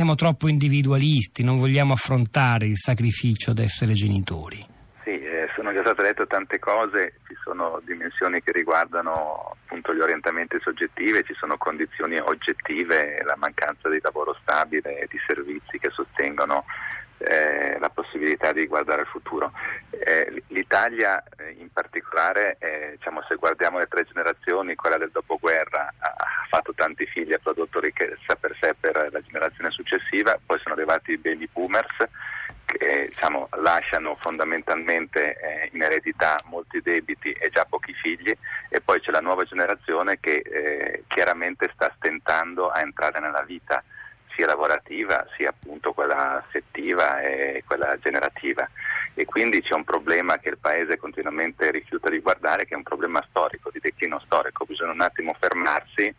Siamo troppo individualisti, non vogliamo affrontare il sacrificio d'essere genitori. Sì, eh, sono già state dette tante cose, ci sono dimensioni che riguardano appunto gli orientamenti soggettivi, ci sono condizioni oggettive, la mancanza di lavoro stabile, di servizi che sostengono eh, la possibilità di guardare al futuro. Eh, L'Italia in particolare, eh, diciamo, se guardiamo le tre generazioni, quella del dopoguerra ha, fatto tanti figli, ha prodotto ricchezza per sé per la generazione successiva, poi sono arrivati i baby boomers che diciamo, lasciano fondamentalmente eh, in eredità molti debiti e già pochi figli e poi c'è la nuova generazione che eh, chiaramente sta stentando a entrare nella vita sia lavorativa sia appunto quella affettiva e quella generativa. e quindi c'è un problema che il Paese continuamente rifiuta di guardare che è un problema storico, di declino storico, bisogna un attimo fermarsi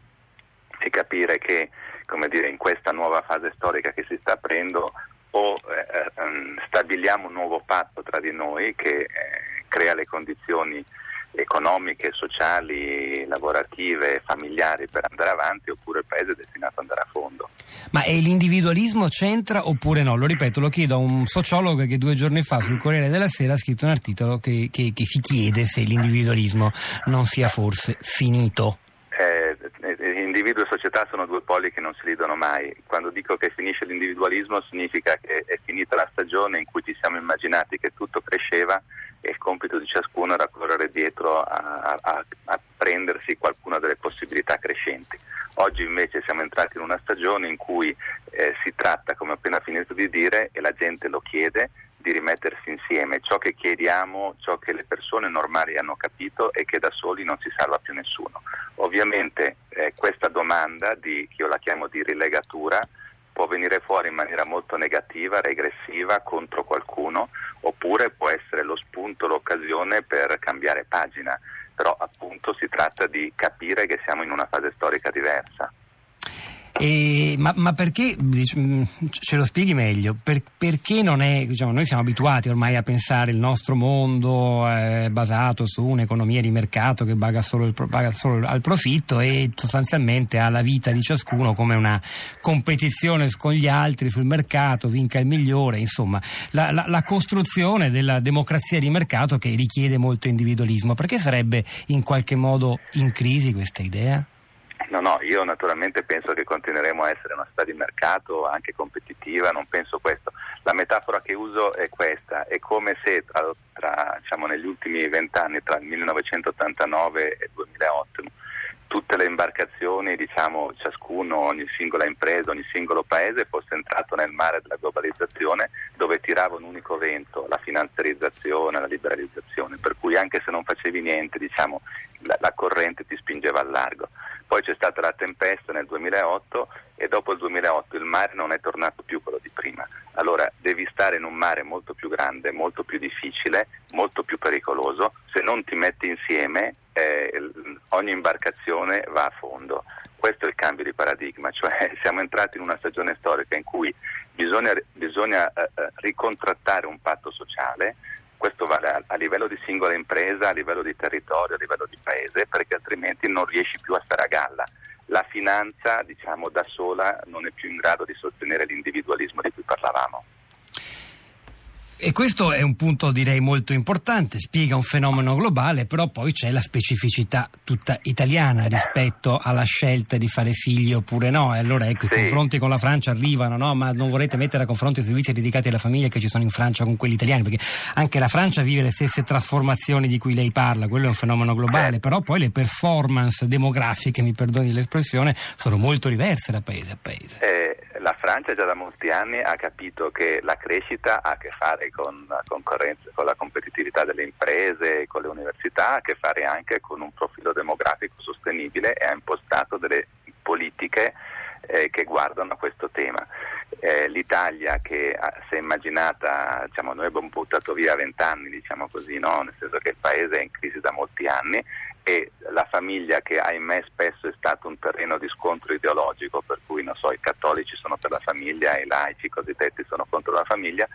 e capire che dire, in questa nuova fase storica che si sta aprendo o eh, ehm, stabiliamo un nuovo patto tra di noi che eh, crea le condizioni economiche, sociali, lavorative, familiari per andare avanti oppure il paese è destinato ad andare a fondo. Ma l'individualismo c'entra oppure no? Lo ripeto, lo chiedo a un sociologo che due giorni fa sul Corriere della Sera ha scritto un articolo che, che, che si chiede se l'individualismo non sia forse finito. Individuo e società sono due poli che non si ridono mai. Quando dico che finisce l'individualismo significa che è finita la stagione in cui ci siamo immaginati che tutto cresceva e il compito di ciascuno era correre dietro a, a, a prendersi qualcuna delle possibilità crescenti. Oggi invece siamo entrati in una stagione in cui eh, si tratta, come ho appena finito di dire, e la gente lo chiede, di rimettersi insieme. Ciò che chiediamo, ciò che le persone normali hanno capito è che da soli non si salva più nessuno. Ovviamente eh, questa domanda, di, che io la chiamo di rilegatura, può venire fuori in maniera molto negativa, regressiva contro qualcuno, oppure può essere lo spunto, l'occasione per cambiare pagina. Però appunto si tratta di capire che siamo in una fase storica diversa. E, ma, ma, perché, mm, ce lo spieghi meglio, per, perché non è, diciamo, noi siamo abituati ormai a pensare il nostro mondo è basato su un'economia di mercato che paga solo, solo al profitto e sostanzialmente ha la vita di ciascuno come una competizione con gli altri sul mercato, vinca il migliore, insomma la, la, la costruzione della democrazia di mercato che richiede molto individualismo, perché sarebbe in qualche modo in crisi questa idea? No, no, io naturalmente penso che continueremo a essere una città di mercato anche competitiva, non penso questo. La metafora che uso è questa, è come se tra, tra, diciamo, negli ultimi vent'anni, tra il 1989 e il 2008, tutte le imbarcazioni, diciamo, ciascuno, ogni singola impresa, ogni singolo paese fosse entrato nel mare della globalizzazione dove tirava un unico vento, la finanziarizzazione, la liberalizzazione, per cui anche se non facevi niente, diciamo, la, la corrente ti spingeva al largo. Poi c'è stata la tempesta nel 2008 e dopo il 2008 il mare non è tornato più quello di prima. Allora devi stare in un mare molto più grande, molto più difficile, molto più pericoloso. Se non ti metti insieme eh, ogni imbarcazione va a fondo. Questo è il cambio di paradigma, cioè siamo entrati in una stagione storica in cui bisogna, bisogna eh, eh ricontrattare un patto sociale, questo vale a, a, livello di singola impresa, a livello di territorio, a livello di paese, perché altrimenti non riesci più a stare a galla. La finanza, diciamo, da sola non è più in grado di sostenere l'individualismo di cui parlavamo. E questo è un punto direi molto importante, spiega un fenomeno globale, però poi c'è la specificità tutta italiana rispetto alla scelta di fare figli oppure no. E allora ecco, sì. i confronti con la Francia arrivano, no? Ma non vorrete mettere a confronto i servizi dedicati alla famiglia che ci sono in Francia con quelli italiani, perché anche la Francia vive le stesse trasformazioni di cui lei parla, quello è un fenomeno globale, però poi le performance demografiche, mi perdoni l'espressione, sono molto diverse da paese a paese. Eh Francia già da molti anni ha capito che la crescita ha a che fare con la concorrenza, con la competitività delle imprese, con le università, ha a che fare anche con un profilo demografico sostenibile e ha impostato delle politiche eh, che guardano a questo tema. Eh, L'Italia che si è immaginata, diciamo, noi abbiamo buttato via vent'anni, diciamo così, no? nel senso che il paese è in crisi da molti anni e la famiglia che ahimè spesso è stato un terreno di scontro ideologico, per cui so, i cattolici sono per la famiglia e i laici cosiddetti sono contro la famiglia,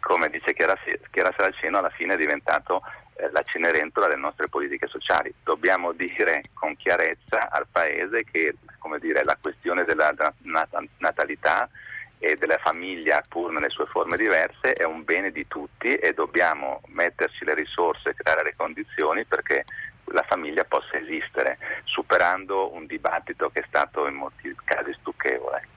come dice Chiara, Chiara Saraceno, alla fine è diventato eh, la cenerentola delle nostre politiche sociali. Dobbiamo dire con chiarezza al Paese che dire, la questione della natalità e della famiglia pur nelle sue forme diverse è un bene di tutti e dobbiamo metterci le risorse, creare le condizioni perché la famiglia possa esistere, superando un dibattito che è stato in molti casi stucchevole.